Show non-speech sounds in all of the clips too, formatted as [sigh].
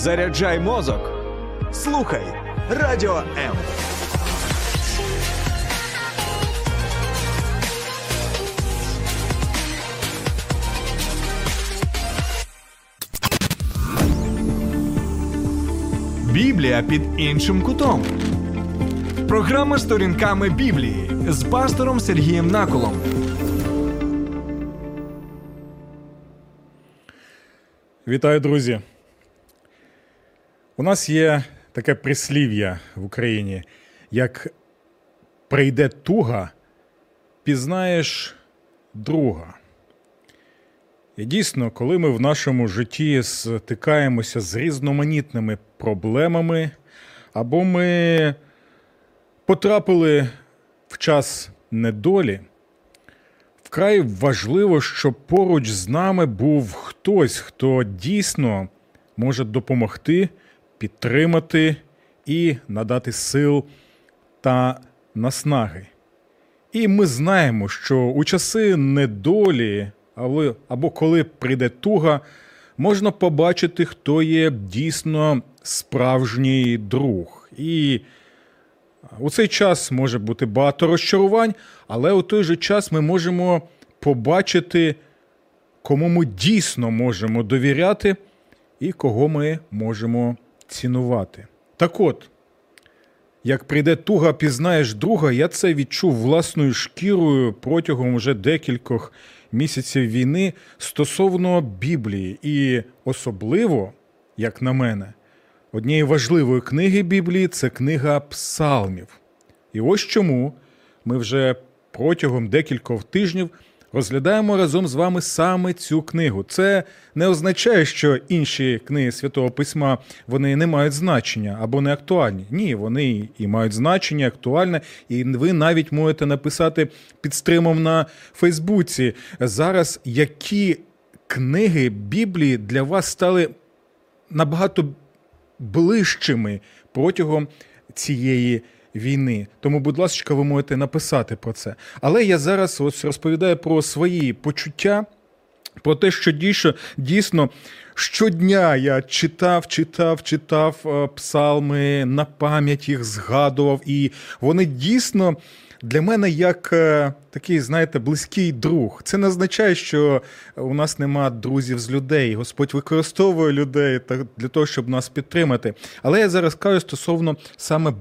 Заряджай мозок. Слухай Радіо М. Біблія під іншим кутом. Програма сторінками Біблії з пастором Сергієм Наколом. Вітаю, друзі. У нас є таке прислів'я в Україні, як прийде туга, пізнаєш друга. І дійсно, коли ми в нашому житті стикаємося з різноманітними проблемами, або ми потрапили в час недолі, вкрай важливо, щоб поруч з нами був хтось, хто дійсно може допомогти, підтримати і надати сил та наснаги. І ми знаємо, що у часи недолі, або коли прийде туга, можна побачити, хто є дійсно справжній друг. І у цей час може бути багато розчарувань, але у той же час ми можемо побачити, кому ми дійсно можемо довіряти і кого ми можемо цінувати. Так от, як прийде туга, пізнаєш друга, я це відчув власною шкірою протягом вже декількох місяців війни стосовно Біблії. І особливо, як на мене, однієї важливої книги Біблії це книга Псалмів. І ось чому ми вже протягом декількох тижнів розглядаємо разом з вами саме цю книгу. Це не означає, що інші книги Святого Письма вони не мають значення або не актуальні. Ні, вони і мають значення, актуальне, і ви навіть можете написати під стримом на Фейсбуці зараз, які книги Біблії для вас стали набагато ближчими протягом цієї війни. Тому, будь ласка, ви можете написати про це. Але я зараз ось розповідаю про свої почуття, про те, що дійсно, дійсно щодня я читав, читав, читав е, псалми, на пам'ять їх згадував, і вони дійсно. Для мене як е, такий, знаєте, близький друг. Це не означає, що у нас нема друзів з людей. Господь використовує людей для того, щоб нас підтримати. Але я зараз кажу стосовно саме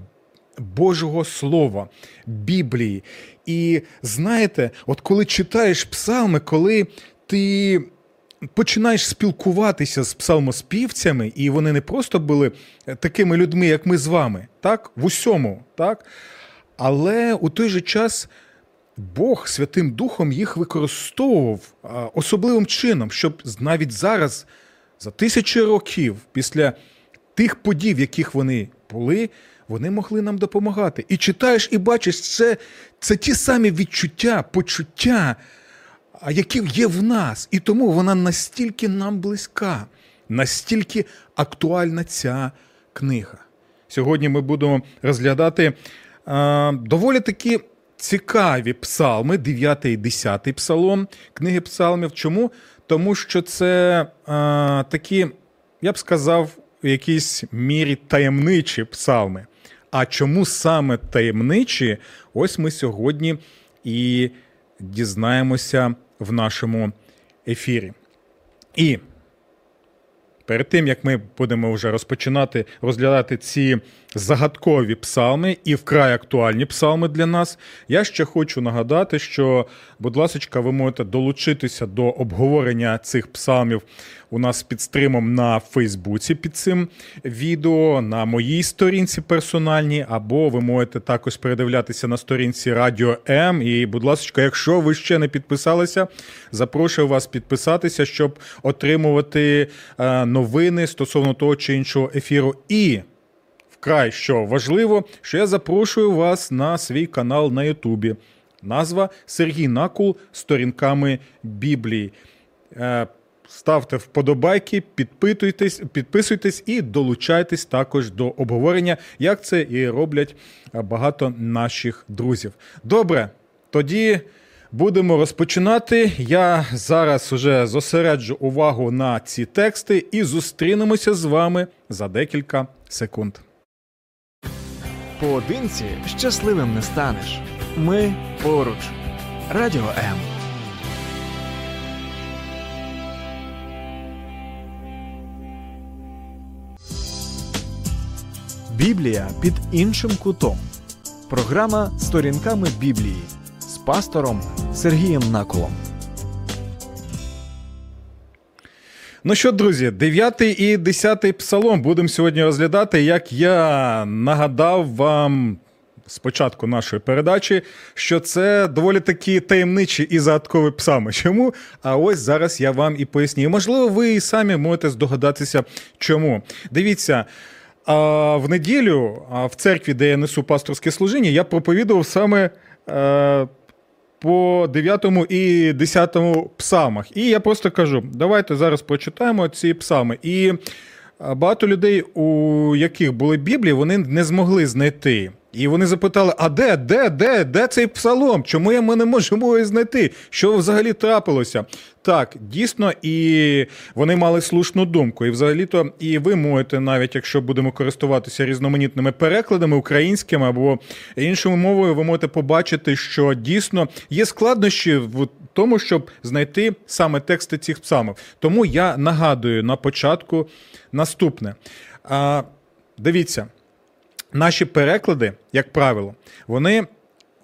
Божого Слова, Біблії. І знаєте, от коли читаєш псалми, коли ти. Починаєш спілкуватися з псалмоспівцями, і вони не просто були такими людьми, як ми з вами, так? В усьому, так? Але у той же час Бог Святим Духом їх використовував особливим чином, щоб навіть зараз, за тисячі років, після тих подій, в яких вони були, вони могли нам допомагати. І читаєш, і бачиш, це, це ті самі відчуття, почуття, які є в нас. І тому вона настільки нам близька, настільки актуальна ця книга. Сьогодні ми будемо розглядати а, доволі такі цікаві псалми, 9 і 10 псалом книги псалмів. Чому? Тому що це а, такі, я б сказав, в якійсь мірі таємничі псалми. А чому саме таємничі? Ось ми сьогодні і дізнаємося в нашому ефірі. І перед тим як ми будемо вже розпочинати розглядати ці загадкові псалми і вкрай актуальні псалми для нас, я ще хочу нагадати, що, будь ласка, ви можете долучитися до обговорення цих псалмів у нас під стримом на Фейсбуці під цим відео, на моїй сторінці персональній, або ви можете також передивлятися на сторінці Радіо М. І, будь ласка, якщо ви ще не підписалися, запрошую вас підписатися, щоб отримувати е, новини стосовно того чи іншого ефіру. І вкрай що важливо, що я запрошую вас на свій канал на Ютубі. Назва Сергій Накул сторінками Біблії. Е, ставте вподобайки, підпитуйтесь, підписуйтесь і долучайтесь також до обговорення, як це і роблять багато наших друзів. Добре, тоді Будемо розпочинати. Я зараз уже зосереджу увагу на ці тексти і зустрінемося з вами за декілька секунд. Поодинці щасливим не станеш. Ми поруч. Радіо М. Біблія під іншим кутом. Програма Сторінками Біблії з пастором Сергієм Наколом. Ну що, друзі, 9 і 10 псалом будемо сьогодні розглядати. Як я нагадав вам спочатку нашої передачі, що це доволі такі таємничі і загадкові псами. Чому? А ось зараз я вам і поясню. Можливо, ви і самі можете здогадатися, чому. Дивіться. А в неділю в церкві, де я несу пасторське служіння, я проповідував саме е, по 9 і 10 псалмах. І я просто кажу: давайте зараз прочитаємо ці псалми. І багато людей, у яких були Біблії, вони не змогли знайти. І вони запитали: а де, де, де, де цей псалом? Чому ми не можемо його знайти? Що взагалі трапилося? Так, дійсно, і вони мали слушну думку. І взагалі-то, і ви можете, навіть якщо будемо користуватися різноманітними перекладами українськими або іншою мовою, ви можете побачити, що дійсно є складнощі в тому, щоб знайти саме тексти цих псалмів. Тому я нагадую на початку наступне. А, Дивіться. Наші переклади, як правило, вони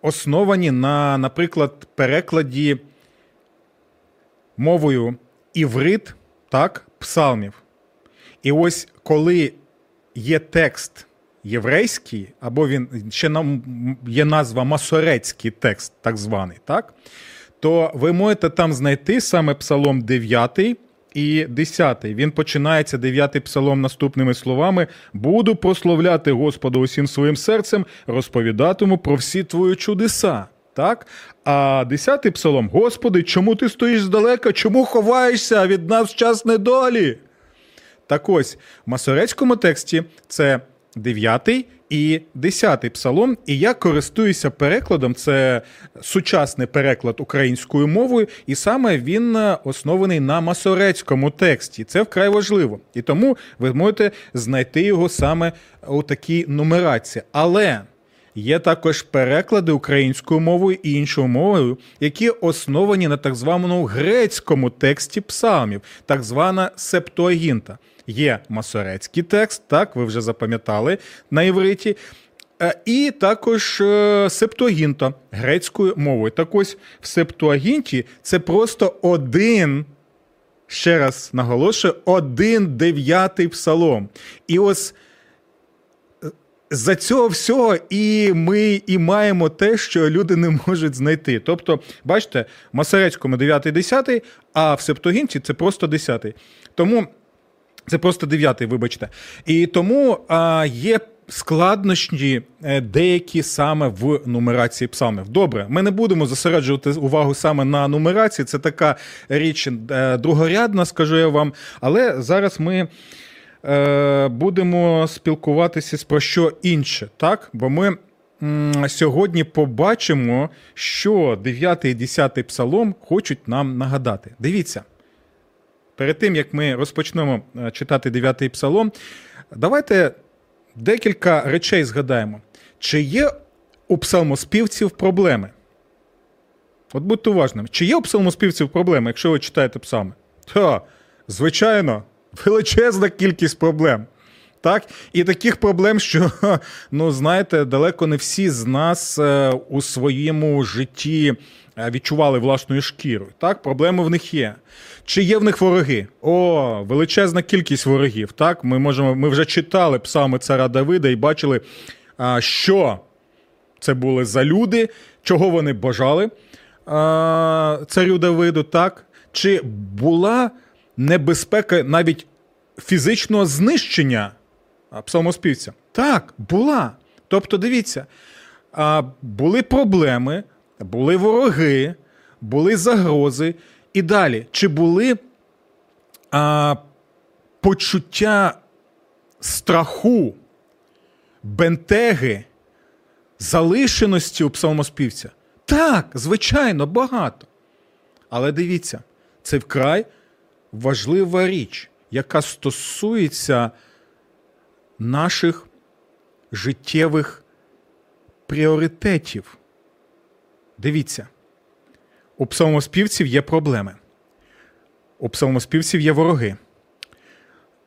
основані на, наприклад, перекладі мовою іврит, так, псалмів. І ось коли є текст єврейський, або він ще нам є назва масорецький текст, так званий, так, то ви можете там знайти саме Псалом 9 і 10. Він починається 9 псалом наступними словами: Буду прославляти Господа усім своїм серцем, розповідатиму про всі твої чудеса. Так? А 10 псалом: Господи, чому ти стоїш здалека? Чому ховаєшся від нас в час недолі? Так ось в масорецькому тексті це 9 і 10 псалом. І я користуюся перекладом. Це сучасний переклад українською мовою, і саме він е, оснований на масорецькому тексті. Це вкрай важливо. І тому ви можете знайти його саме у такій нумерації. Але. Є також переклади українською мовою і іншою мовою, які основані на так званому грецькому тексті псалмів, так звана септуагінта. Є масорецький текст, так, ви вже запам'ятали на івриті. Е, і також е, септуагінта грецькою мовою. Так ось в септуагінті це просто один, ще раз наголошую, один дев'ятий псалом. І ось е, за цього всього і ми і маємо те, що люди не можуть знайти. Тобто, бачите, в Масарецькому 9-10, а в Септуагінті це просто 10. Тому. Це просто дев'ятий, вибачте. І тому а, є складнощі е, деякі саме в нумерації псалмів. Добре, ми не будемо зосереджувати увагу саме на нумерації. Це така річ е, другорядна, скажу я вам. Але зараз ми. Е, будемо спілкуватися про що інше, так? Бо ми сьогодні побачимо, що 9 і 10 псалом хочуть нам нагадати. Дивіться. Перед тим як ми розпочнемо е, читати дев'ятий псалом, давайте декілька речей згадаємо. Чи є у псалмоспівців проблеми? От будьте уважними, чи є у псалмоспівців проблеми, якщо ви читаєте псалми? Та, звичайно, величезна кількість проблем. Так? І таких проблем, що, ну, знаєте, далеко не всі з нас е, у своєму житті відчували власною шкірою. Так, проблеми в них є. Чи є в них вороги? О, величезна кількість ворогів. Так, ми можемо, ми вже читали псалми цара Давида і бачили, що це були за люди, чого вони бажали царю Давиду. Так, чи була небезпека навіть фізичного знищення псалмоспівця? Так, була. Тобто, дивіться, були проблеми, були вороги, були загрози. І далі, чи були а, почуття страху, бентеги, залишеності у псалмоспівця? Так, звичайно, багато. Але дивіться, це вкрай важлива річ, яка стосується наших життєвих пріоритетів. Дивіться, у псалмоспівців є проблеми. У псалмоспівців є вороги.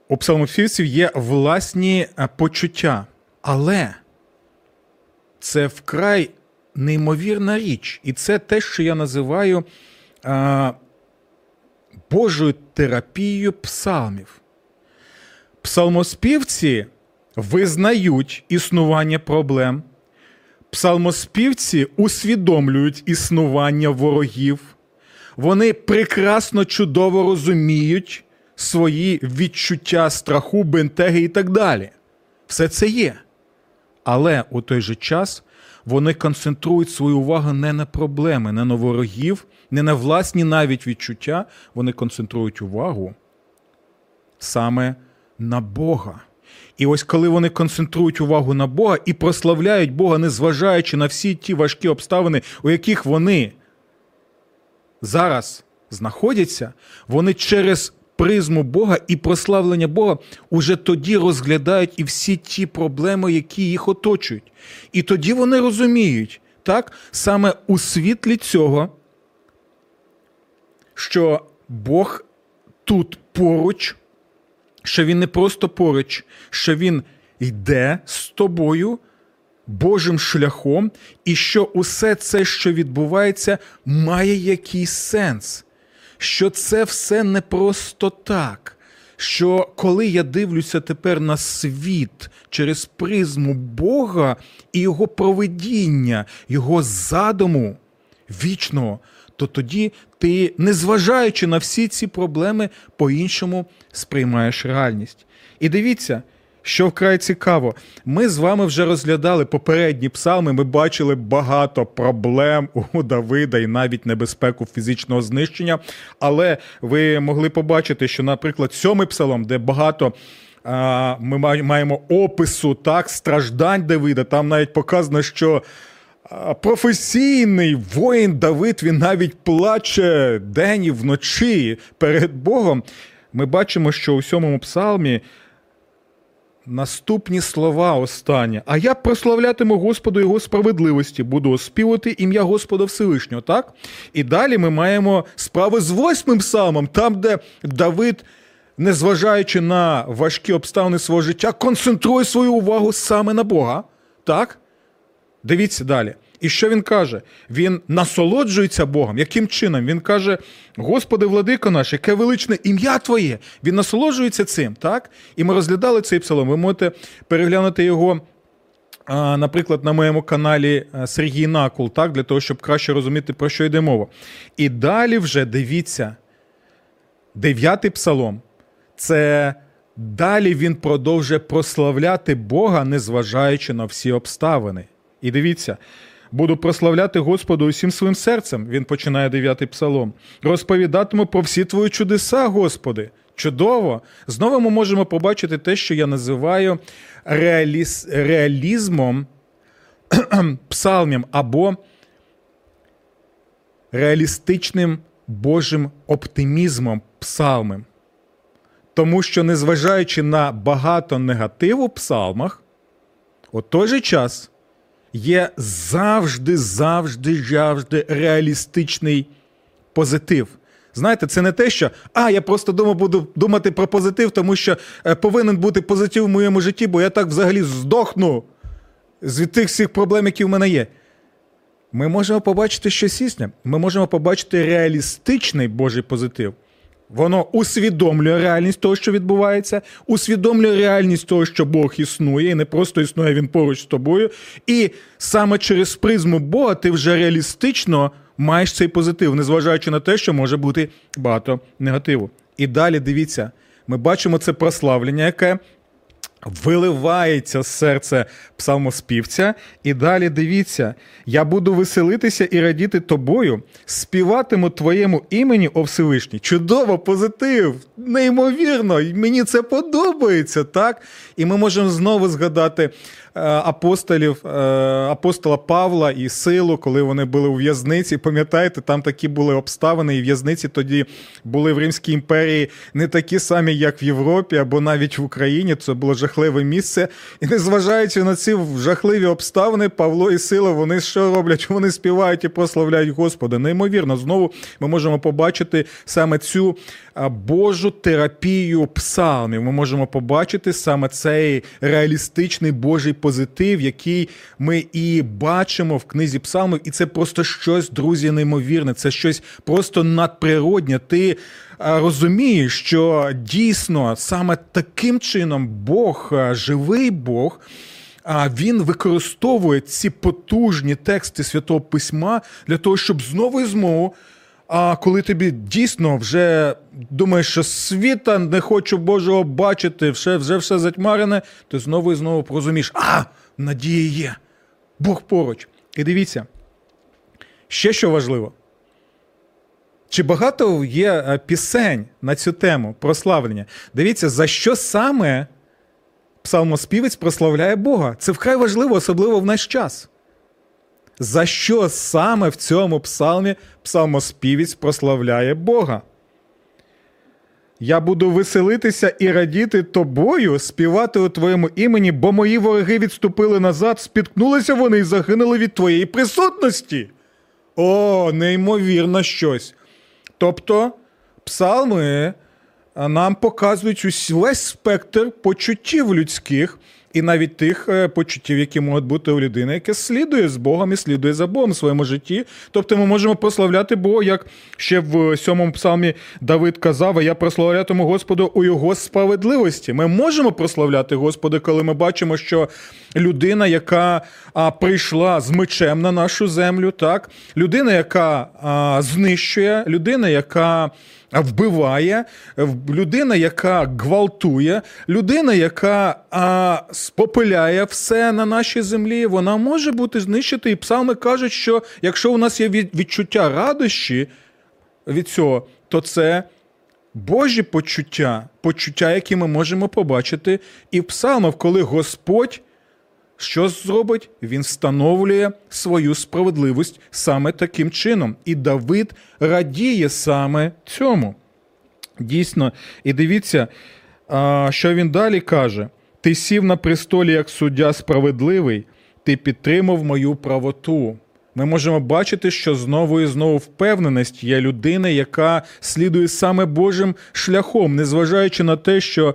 У псалмоспівців є власні е, почуття. Але це вкрай неймовірна річ. І це те, що я називаю а, Божою терапією псалмів. Псалмоспівці визнають існування проблем. Псалмоспівці усвідомлюють існування ворогів. Вони прекрасно чудово розуміють свої відчуття страху, бентеги і так далі. Все це є. Але у той же час вони концентрують свою увагу не на проблеми, не на ворогів, не на власні навіть відчуття. Вони концентрують увагу саме на Бога. І ось коли вони концентрують увагу на Бога і прославляють Бога, незважаючи на всі ті важкі обставини, у яких вони зараз знаходяться, вони через призму Бога і прославлення Бога уже тоді розглядають і всі ті проблеми, які їх оточують. І тоді вони розуміють, так, саме у світлі цього, що Бог тут поруч, що Він не просто поруч, що Він йде з тобою. Божим шляхом, і що усе це, що відбувається, має якийсь сенс що це все не просто так. Що коли я дивлюся тепер на світ через призму Бога і Його проведіння, Його задуму вічного, то тоді ти, незважаючи на всі ці проблеми, по-іншому сприймаєш реальність. І дивіться. Що вкрай цікаво, ми з вами вже розглядали попередні псалми. Ми бачили багато проблем у Давида і навіть небезпеку фізичного знищення. Але ви могли побачити, що, наприклад, сьомий псалом, де багато. Ми маємо опису так страждань Давида. Там навіть показано, що професійний воїн Давид він навіть плаче день і вночі перед Богом. Ми бачимо, що у сьомому псалмі Наступні слова останні. А я прославлятиму Господу Його справедливості, буду оспівати ім'я Господа Всевишнього. так? І далі ми маємо справи з восьмим псалмом, там, де Давид, незважаючи на важкі обставини свого життя, концентрує свою увагу саме на Бога. Так? Дивіться далі. І що він каже? Він насолоджується Богом. Яким чином? Він каже: Господи, владико наш, яке величне ім'я Твоє. Він насолоджується цим. так? І ми розглядали цей псалом. Ви можете переглянути його. Наприклад, на моєму каналі Сергій Накул, так, для того, щоб краще розуміти, про що йде мова. І далі вже дивіться, дев'ятий псалом. Це далі він продовжує прославляти Бога, незважаючи на всі обставини. І дивіться, Буду прославляти Господу усім своїм серцем. Він починає дев'ятий псалом. Розповідатиму про всі твої чудеса, Господи. Чудово! Знову ми можемо побачити те, що я називаю реаліз... реалізмом [clears throat] псалмів або реалістичним Божим оптимізмом псалмів. Тому що, незважаючи на багато негативу в псалмах, у той же час є завжди, завжди, завжди реалістичний позитив. Знаєте, це не те, що а, я просто дома буду думати про позитив, тому що е, повинен бути позитив в моєму житті, бо я так взагалі здохну з тих всіх проблем, які в мене є. Ми можемо побачити щось існе. Ми можемо побачити реалістичний Божий позитив. Воно усвідомлює реальність того, що відбувається, усвідомлює реальність того, що Бог існує, і не просто існує він поруч з тобою. І саме через призму Бога ти вже реалістично маєш цей позитив, незважаючи на те, що може бути багато негативу. І далі дивіться, ми бачимо це прославлення, яке Виливається серце псалмоспівця, і далі дивіться: я буду веселитися і радіти тобою, співатиму твоєму імені, о Всевишній. Чудово, позитив, неймовірно, мені це подобається, так? І ми можемо знову згадати апостолів, е, апостола Павла і Силу, коли вони були у в'язниці. Пам'ятаєте, там такі були обставини, і в'язниці тоді були в Римській імперії не такі самі, як в Європі або навіть в Україні. Це було жахливе місце. І незважаючи на ці жахливі обставини, Павло і Сила, вони що роблять? [laughs] Вони співають і прославляють Господа. Неймовірно, знову ми можемо побачити саме цю Божу терапію псалмів. Ми можемо побачити саме цей реалістичний Божий позитив, який ми і бачимо в книзі псалмів. І це просто щось, друзі, неймовірне. Це щось просто надприроднє. Ти розумієш, що дійсно саме таким чином Бог, живий Бог. А він використовує ці потужні тексти святого письма для того, щоб знову і знову а коли тобі дійсно вже думаєш, що світа не хочу Божого бачити, вже вже все затьмарене, ти знову і знову порозумієш, а, надія є, Бог поруч. І дивіться, ще що важливо. Чи багато є е, пісень на цю тему прославлення? Дивіться, за що саме псалмоспівець прославляє Бога? Це вкрай важливо, особливо в наш час за що саме в цьому псалмі псалмоспівець прославляє Бога. Я буду веселитися і радіти тобою, співати у твоєму імені, бо мої вороги відступили назад, спіткнулися вони і загинули від твоєї присутності. О, неймовірно щось. Тобто, псалми нам показують весь спектр почуттів людських, і навіть тих е, почуттів, які можуть бути у людини, яке слідує з Богом і слідує за Богом в своєму житті. Тобто ми можемо прославляти Бога, як ще в сьомому псалмі Давид казав, а я прославлятиму Господу у його справедливості. Ми можемо прославляти Господа, коли ми бачимо, що людина, яка а, прийшла з мечем на нашу землю, так, людина, яка а, знищує, людина, яка вбиває, людина, яка гвалтує, людина, яка а, спопиляє все на нашій землі, вона може бути знищена. І псалми кажуть, що якщо у нас є відчуття радощі від цього, то це. Божі почуття, почуття, які ми можемо побачити і в псалмах, коли Господь що зробить? Він встановлює свою справедливість саме таким чином. І Давид радіє саме цьому. Дійсно, і дивіться, що він далі каже: Ти сів на престолі як суддя справедливий, ти підтримав мою правоту. Ми можемо бачити, що знову і знову впевненість є людини, яка слідує саме Божим шляхом, незважаючи на те, що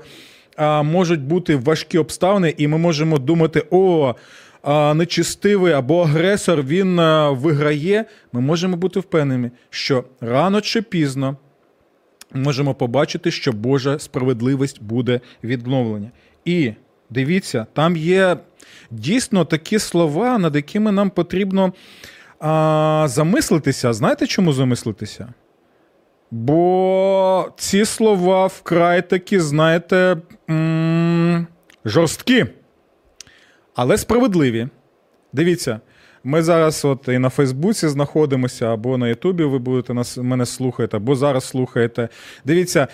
а, можуть бути важкі обставини, і ми можемо думати, о, нечистивий або агресор він виграє. Ми можемо бути впевнені, що рано чи пізно можемо побачити, що Божа справедливість буде відновлення. І дивіться, там є дійсно такі слова, над якими нам потрібно а, замислитися. Знаєте, чому замислитися? Бо ці слова вкрай такі, знаєте, м- жорсткі, але справедливі. Дивіться, ми зараз от і на Фейсбуці знаходимося, або на Ютубі ви будете нас, мене слухати, або зараз слухаєте. Дивіться,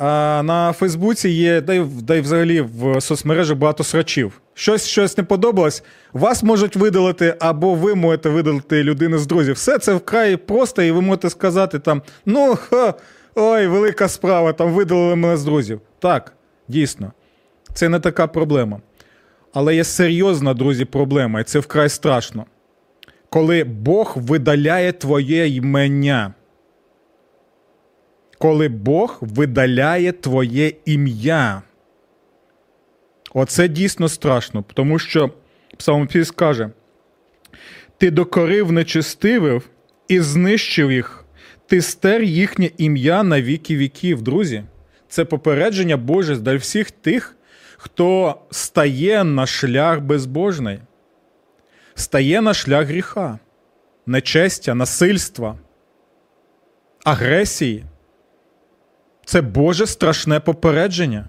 на Фейсбуці є, да й взагалі в соцмережах багато срачів. Щось щось не подобалось, вас можуть видалити, або ви можете видалити людину з друзів. Все це вкрай просто, і ви можете сказати там: ну, ха, ой, велика справа, там видалили мене з друзів. Так, дійсно, це не така проблема. Але є серйозна, друзі, проблема, і це вкрай страшно. Коли Бог видаляє твоє імення коли Бог видаляє твоє ім'я. Оце дійсно страшно, тому що Псалмопіс каже: Ти докорив нечистивих і знищив їх, ти стер їхнє ім'я на віки віків, друзі. Це попередження Боже для всіх тих, хто стає на шлях безбожний, стає на шлях гріха, нечестя, насильства, агресії. Це Боже страшне попередження.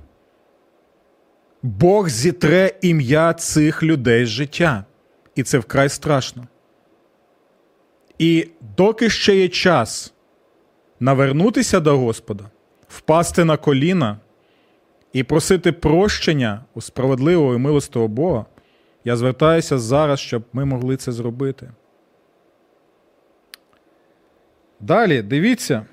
Бог зітре ім'я цих людей з життя. І це вкрай страшно. І доки ще є час навернутися до Господа, впасти на коліна і просити прощення у справедливого і милостивого Бога, Я звертаюся зараз, щоб ми могли це зробити. Далі, дивіться,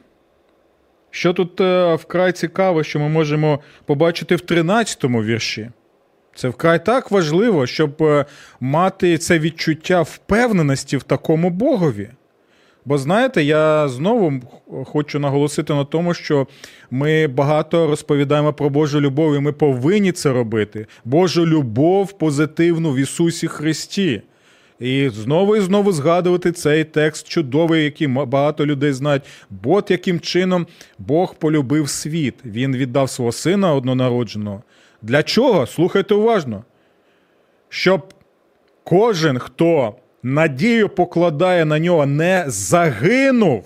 що тут е, вкрай цікаво, що ми можемо побачити в 13 му вірші. Це вкрай так важливо, щоб е, мати це відчуття впевненості в такому Богові. Бо знаєте, я знову хочу наголосити на тому, що ми багато розповідаємо про Божу любов, і ми повинні це робити. Божу любов позитивну в Ісусі Христі. І знову і знову згадувати цей текст чудовий, який багато людей знають. Бо яким чином Бог полюбив світ. Він віддав свого сина однонародженого. Для чого? Слухайте уважно. Щоб кожен, хто надію покладає на нього, не загинув.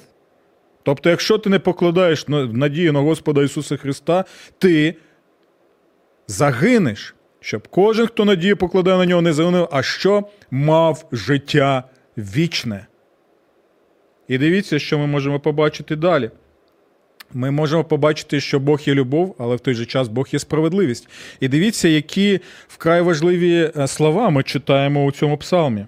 Тобто, якщо ти не покладаєш надію на Господа Ісуса Христа, ти загинеш, щоб кожен, хто надію покладає на нього, не загинув, а що мав життя вічне. І дивіться, що ми можемо побачити далі. Ми можемо побачити, що Бог є любов, але в той же час Бог є справедливість. І дивіться, які вкрай важливі е, слова ми читаємо у цьому псалмі.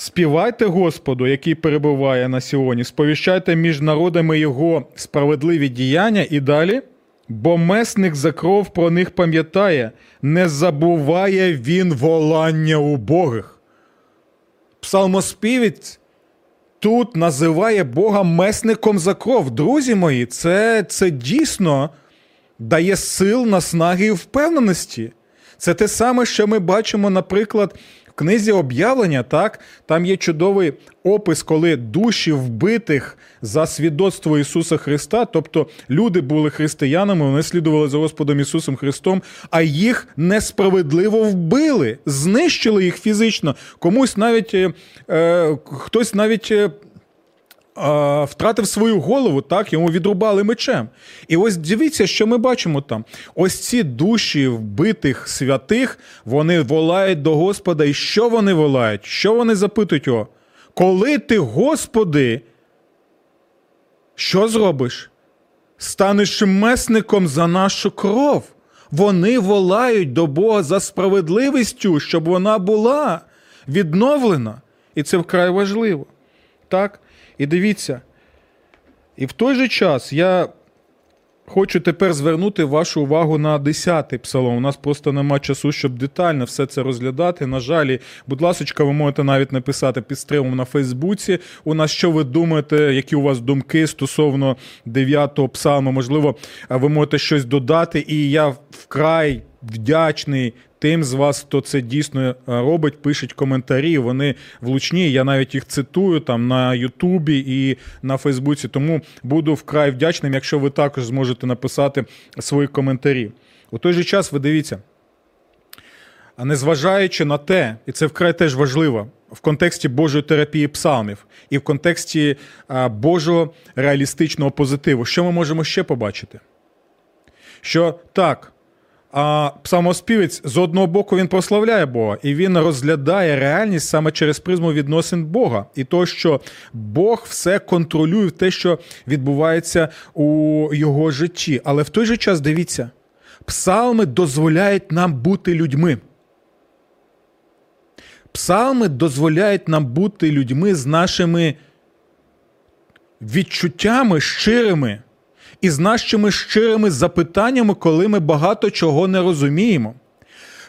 Співайте Господу, який перебуває на Сіоні, сповіщайте між народами Його справедливі діяння і далі, бо месник за кров про них пам'ятає, не забуває він волання убогих. Псалмоспівець тут називає Бога месником за кров. Друзі мої, це, це дійсно дає сил, наснаги і впевненості. Це те саме, що ми бачимо, наприклад, книзі об'явлення, так, там є чудовий опис, коли душі вбитих за свідоцтво Ісуса Христа, тобто люди були християнами, вони слідували за Господом Ісусом Христом, а їх несправедливо вбили, знищили їх фізично. Комусь навіть е, е хтось навіть. Втратив свою голову, так, йому відрубали мечем. І ось дивіться, що ми бачимо там. Ось ці душі вбитих святих, вони волають до Господа. І що вони волають? Що вони запитують його? Коли ти, Господи, що зробиш? Станеш месником за нашу кров. Вони волають до Бога за справедливістю, щоб вона була відновлена. І це вкрай важливо. Так? І дивіться. І в той же час я хочу тепер звернути вашу увагу на 10-й псалом. У нас просто нема часу, щоб детально все це розглядати. На жаль, будь ласка, ви можете навіть написати під стримом на Фейсбуці. У нас що ви думаєте, які у вас думки стосовно 9-го псалму? Можливо, ви можете щось додати, і я вкрай вдячний тим з вас, хто це дійсно е, робить, пишуть коментарі. Вони влучні. Я навіть їх цитую там на Ютубі і на Фейсбуці. Тому буду вкрай вдячним, якщо ви також зможете написати свої коментарі. У той же час ви дивіться. А незважаючи на те, і це вкрай теж важливо, в контексті Божої терапії псалмів і в контексті Божого реалістичного позитиву, що ми можемо ще побачити? Що так, а псалмоспівець з одного боку він прославляє Бога, і він розглядає реальність саме через призму відносин Бога, і то, що Бог все контролює те, що відбувається у його житті. Але в той же час дивіться, псалми дозволяють нам бути людьми. Псалми дозволяють нам бути людьми з нашими відчуттями щирими і з нашими щирими запитаннями, коли ми багато чого не розуміємо.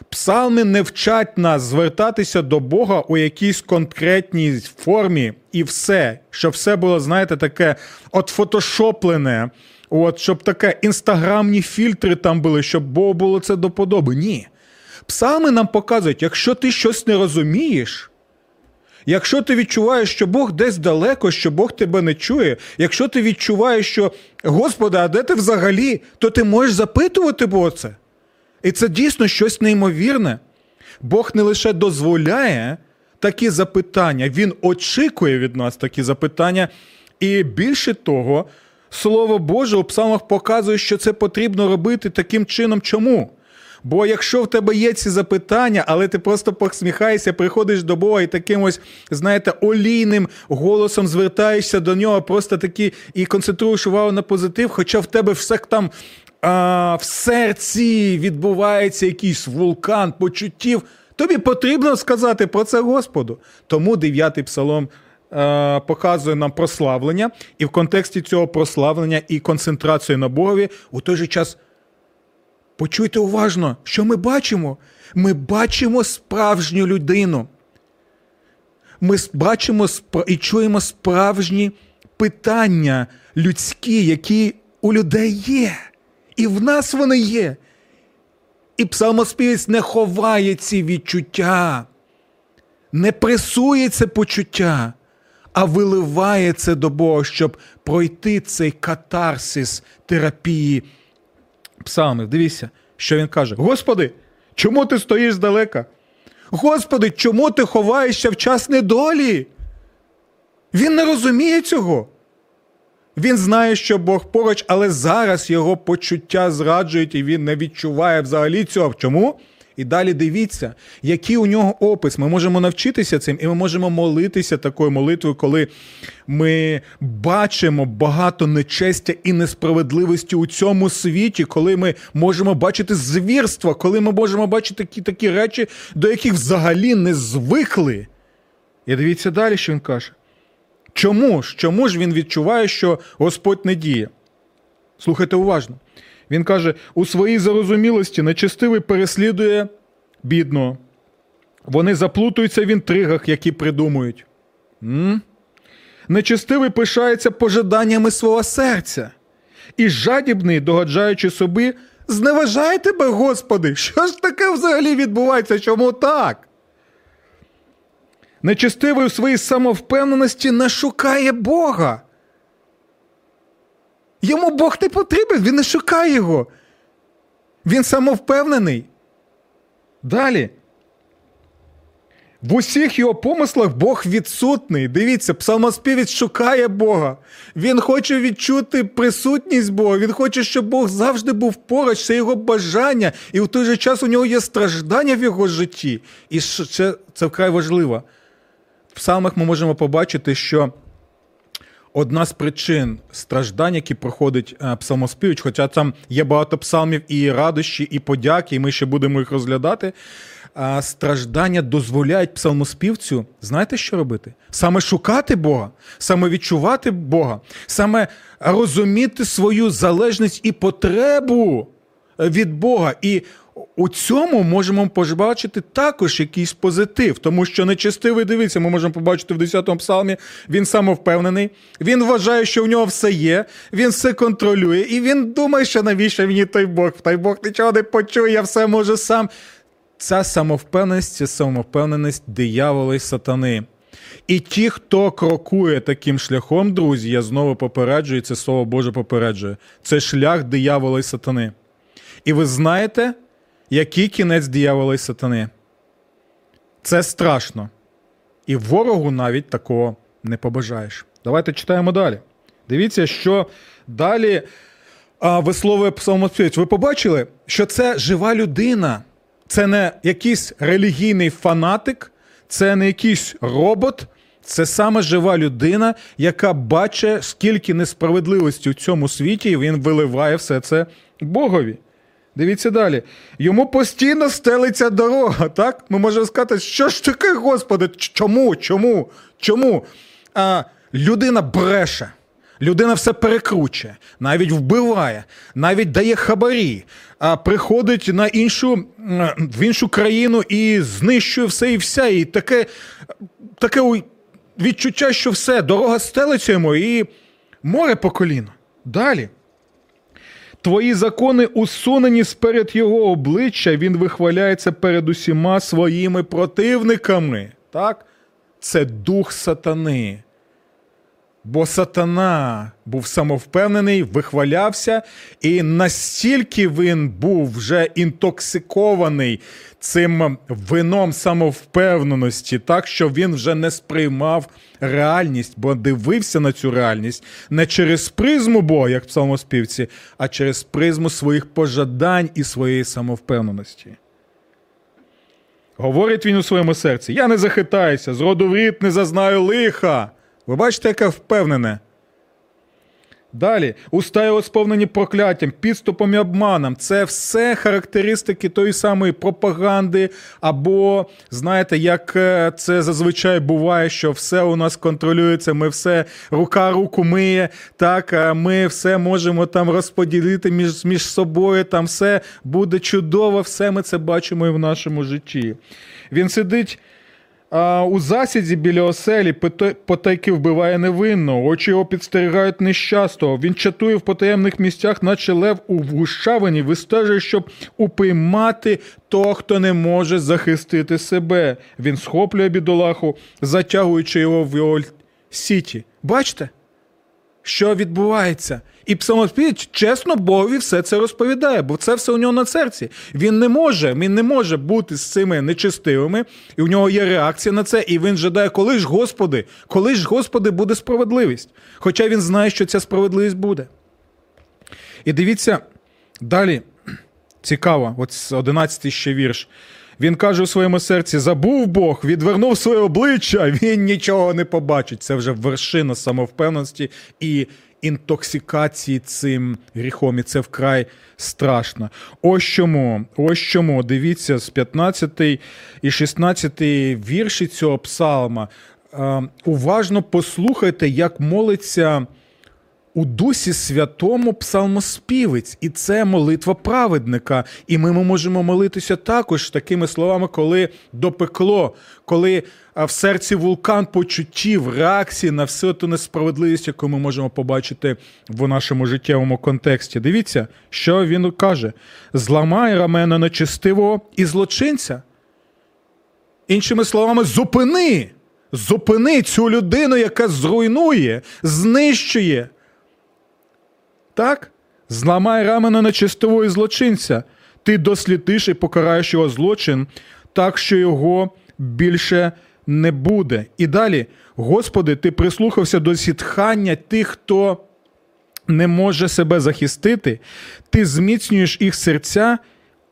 Псалми не вчать нас звертатися до Бога у якійсь конкретній формі, і все, щоб все було, знаєте, таке от фотошоплене, от, щоб таке інстаграмні фільтри там були, щоб Богу було це до. Ні. Псалми нам показують, якщо ти щось не розумієш, Якщо ти відчуваєш, що Бог десь далеко, що Бог тебе не чує, якщо ти відчуваєш, що Господи, а де ти взагалі, то ти можеш запитувати Бога це. І це дійсно щось неймовірне. Бог не лише дозволяє такі запитання, Він очікує від нас такі запитання. І більше того, Слово Боже у псалмах показує, що це потрібно робити таким чином. Чому? Бо якщо в тебе є ці запитання, але ти просто посміхаєшся, приходиш до Бога і таким ось, знаєте, олійним голосом звертаєшся до нього, просто такі і концентруєш увагу на позитив, хоча в тебе все там а, в серці відбувається якийсь вулкан почуттів, тобі потрібно сказати про це Господу. Тому дев'ятий псалом а, показує нам прославлення, і в контексті цього прославлення і концентрації на Богові у той же час. Почуйте уважно, що ми бачимо. Ми бачимо справжню людину. Ми бачимо і чуємо справжні питання людські, які у людей є. І в нас вони є. І псалмоспівець не ховає ці відчуття, не пресує це почуття, а виливає це до Бога, щоб пройти цей катарсис терапії псалмів. Дивіться, що він каже: Господи, чому ти стоїш здалека? Господи, чому ти ховаєшся в час недолі? Він не розуміє цього. Він знає, що Бог поруч, але зараз його почуття зраджують, і він не відчуває взагалі цього. Чому? І далі дивіться, який у нього опис. Ми можемо навчитися цим, і ми можемо молитися такою молитвою, коли ми бачимо багато нечестя і несправедливості у цьому світі, коли ми можемо бачити звірства, коли ми можемо бачити такі такі речі, до яких взагалі не звикли. І дивіться далі, що він каже. Чому ж? Чому ж він відчуває, що Господь не діє? Слухайте уважно. Він каже: у своїй зарозумілості нечестивий переслідує бідного. Вони заплутуються в інтригах, які придумують. М? Нечестивий пишається пожаданнями свого серця. І жадібний, догоджаючи собі, зневажає тебе, Господи, що ж таке взагалі відбувається? Чому так? Нечестивий у своїй самовпевненості не шукає Бога. Йому Бог не потрібен, він не шукає його. Він самовпевнений. Далі. В усіх його помислах Бог відсутний. Дивіться, псалмоспівець шукає Бога. Він хоче відчути присутність Бога. Він хоче, щоб Бог завжди був поруч, це його бажання. І в той же час у нього є страждання в його житті. І це, це вкрай важливо. В псалмах ми можемо побачити, що одна з причин страждань, які проходить е, псалмоспівець, хоча там є багато псалмів і радощі, і подяки, і ми ще будемо їх розглядати. Страждання дозволяють псалмоспівцю, знаєте, що робити? Саме шукати Бога, саме відчувати Бога, саме розуміти свою залежність і потребу від Бога. І у цьому можемо побачити також якийсь позитив, тому що нечестивий дивиться, ми можемо побачити в 10-му псалмі, він самовпевнений, він вважає, що в нього все є, він все контролює, і він думає, що навіщо мені той Бог, той Бог нічого не почує, я все можу сам. Ця самовпевненість це самовпевненість диявола і сатани. І ті, хто крокує таким шляхом, друзі, я знову попереджую, це слово Боже попереджує. Це шлях диявола і сатани. І ви знаєте, який кінець диявола і сатани? Це страшно. І ворогу навіть такого не побажаєш. Давайте читаємо далі. Дивіться, що далі а, висловує псалмоспівець. Ви побачили, що це жива людина, це не якийсь релігійний фанатик, це не якийсь робот. Це саме жива людина, яка бачить, скільки несправедливості у цьому світі, і він виливає все це Богові. Дивіться далі. Йому постійно стелиться дорога. так? Ми можемо сказати, що ж таке, Господи? Чому? Чому? Чому? А, Людина бреше. Людина все перекручує, навіть вбиває, навіть дає хабарі, а приходить на іншу, в іншу країну і знищує все і вся. І таке таке відчуття, що все, дорога стелиться йому і море по коліно. Далі. Твої закони усунені сперед його обличчя, він вихваляється перед усіма своїми противниками. Так? Це дух сатани. Бо сатана був самовпевнений, вихвалявся, і настільки він був вже інтоксикований цим вином самовпевненості, так що він вже не сприймав реальність, бо дивився на цю реальність не через призму Бога, як в псалмоспівці, а через призму своїх пожадань і своєї самовпевненості. Говорить він у своєму серці: Я не захитаюся, з роду в рід не зазнаю лиха. Ви бачите, яке впевнене? Далі, уста його сповнені прокляттям, підступом і обманом. Це все характеристики тої самої пропаганди, або, знаєте, як е, це зазвичай буває, що все у нас контролюється, ми все рука руку миє, так, ми все можемо там розподілити між, між собою, там все буде чудово, все ми це бачимо і в нашому житті. Він сидить. А у засіді біля оселі потайки вбиває невинно, очі його підстерігають нещасто. Він чатує в потаємних місцях, наче лев у вгущавині, вистежує, щоб упіймати того, хто не може захистити себе. Він схоплює бідолаху, затягуючи його в його сіті. Бачите, що відбувається? І псалмоспівець чесно Богові все це розповідає, бо це все у нього на серці. Він не може, він не може бути з цими нечистивими, і у нього є реакція на це, і він жадає, коли ж, Господи, коли ж, Господи, буде справедливість. Хоча він знає, що ця справедливість буде. І дивіться, далі цікаво, от 11 ще вірш. Він каже у своєму серці: забув Бог, відвернув своє обличчя, він нічого не побачить. Це вже вершина самовпевненості і інтоксикації цим гріхом, і це вкрай страшно. Ось чому, ось чому, дивіться, з 15 і 16 вірші цього псалма. Уважно послухайте, як молиться у Дусі Святому псалмоспівець, і це молитва праведника. І ми можемо молитися також такими словами, коли допекло, коли в серці вулкан почуттів, реакції на всю ту несправедливість, яку ми можемо побачити в нашому життєвому контексті. Дивіться, що він каже: зламай рамена нечистивого і злочинця. Іншими словами, зупини. Зупини цю людину, яка зруйнує, знищує. Так? Зламай рамена нечистового злочинця. Ти дослідиш і покараєш його злочин, так що його більше не буде. І далі, Господи, ти прислухався до зітхання тих, хто не може себе захистити, ти зміцнюєш їх серця,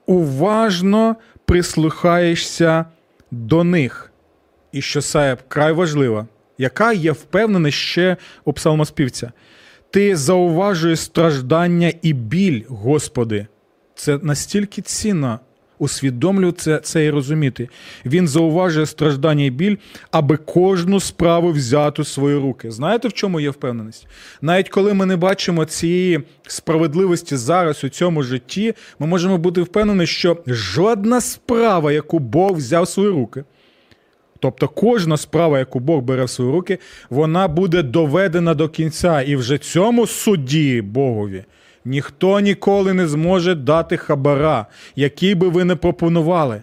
уважно прислухаєшся до них. І що це край важливо, яка є впевненість ще у псалмоспівця? Ти зауважуєш страждання і біль, Господи. Це настільки цінно усвідомлювати це, це і розуміти. Він зауважує страждання і біль, аби кожну справу взяти в свої руки. Знаєте, в чому є впевненість? Навіть коли ми не бачимо цієї справедливості зараз у цьому житті, ми можемо бути впевнені, що жодна справа, яку Бог взяв в свої руки. Тобто кожна справа, яку Бог бере в свої руки, вона буде доведена до кінця. І вже цьому судді Богові ніхто ніколи не зможе дати хабара, який би ви не пропонували.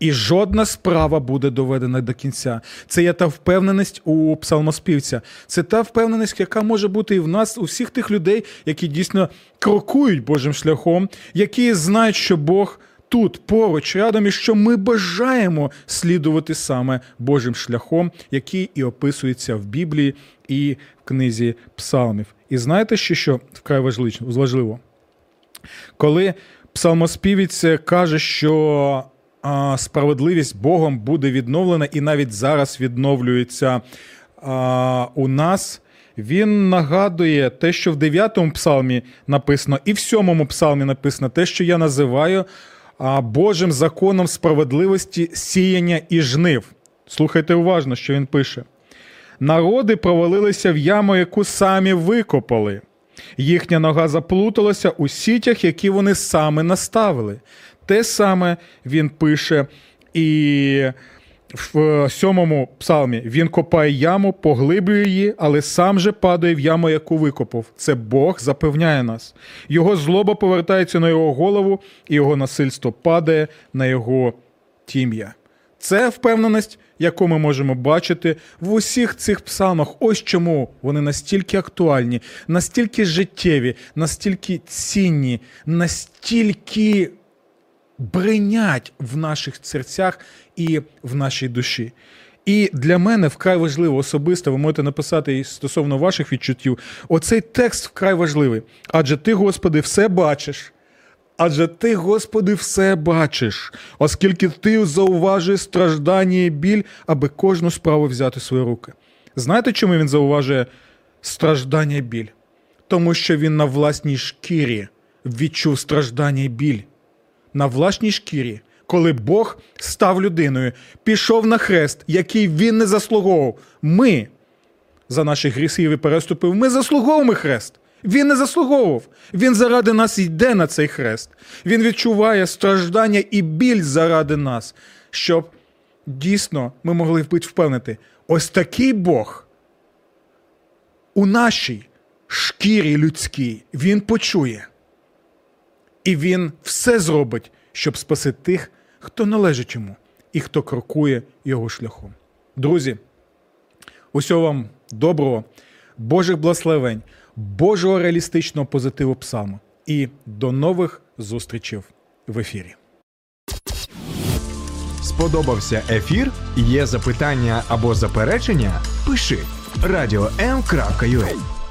І жодна справа буде доведена до кінця. Це є та впевненість у псалмоспівця. Це та впевненість, яка може бути і в нас, у всіх тих людей, які дійсно крокують Божим шляхом, які знають, що Бог тут поруч рядом, і що ми бажаємо слідувати саме Божим шляхом, який і описується в Біблії і в книзі Псалмів. І знаєте, ще що вкрай важливо? Коли псалмоспівець каже, що справедливість Богом буде відновлена і навіть зараз відновлюється у нас. Він нагадує те, що в 9 псалмі написано, і в 7 псалмі написано те, що я називаю Божим законом справедливості сіяння і жнив. Слухайте уважно, що він пише. Народи провалилися в яму, яку самі викопали. Їхня нога заплуталася у сітях, які вони саме наставили. Те саме він пише і в сьомому псалмі він копає яму, поглиблює її, але сам же падає в яму, яку викопав. Це Бог запевняє нас. Його злоба повертається на його голову, і його насильство падає на його тім'я. Це впевненість, яку ми можемо бачити в усіх цих псалмах. Ось чому вони настільки актуальні, настільки життєві, настільки цінні, настільки бринять в наших серцях і в нашій душі. І для мене вкрай важливо особисто, ви можете написати стосовно ваших відчуттів. Оцей текст вкрай важливий. Адже ти, Господи, все бачиш. Адже ти, Господи, все бачиш, оскільки ти зауважуєш страждання і біль, аби кожну справу взяти в свої руки. Знаєте, чому він зауважує страждання і біль? тому що він на власній шкірі відчув страждання і біль. На власній шкірі, коли Бог став людиною, пішов на хрест, який він не заслуговував. Ми за наші гріхи і переступив. Ми заслуговуємо хрест. Він не заслуговував. Він заради нас йде на цей хрест. Він відчуває страждання і біль заради нас, щоб дійсно ми могли бути впевнені, ось такий Бог у нашій шкірі людській він почує. І він все зробить, щоб спаси тих, хто належить йому і хто крокує його шляхом. Друзі, усього вам доброго, Божих благословень, Божого реалістичного позитиву псалму. І до нових зустрічей в ефірі. Сподобався ефір? Є запитання або заперечення? Пиши радіом.ua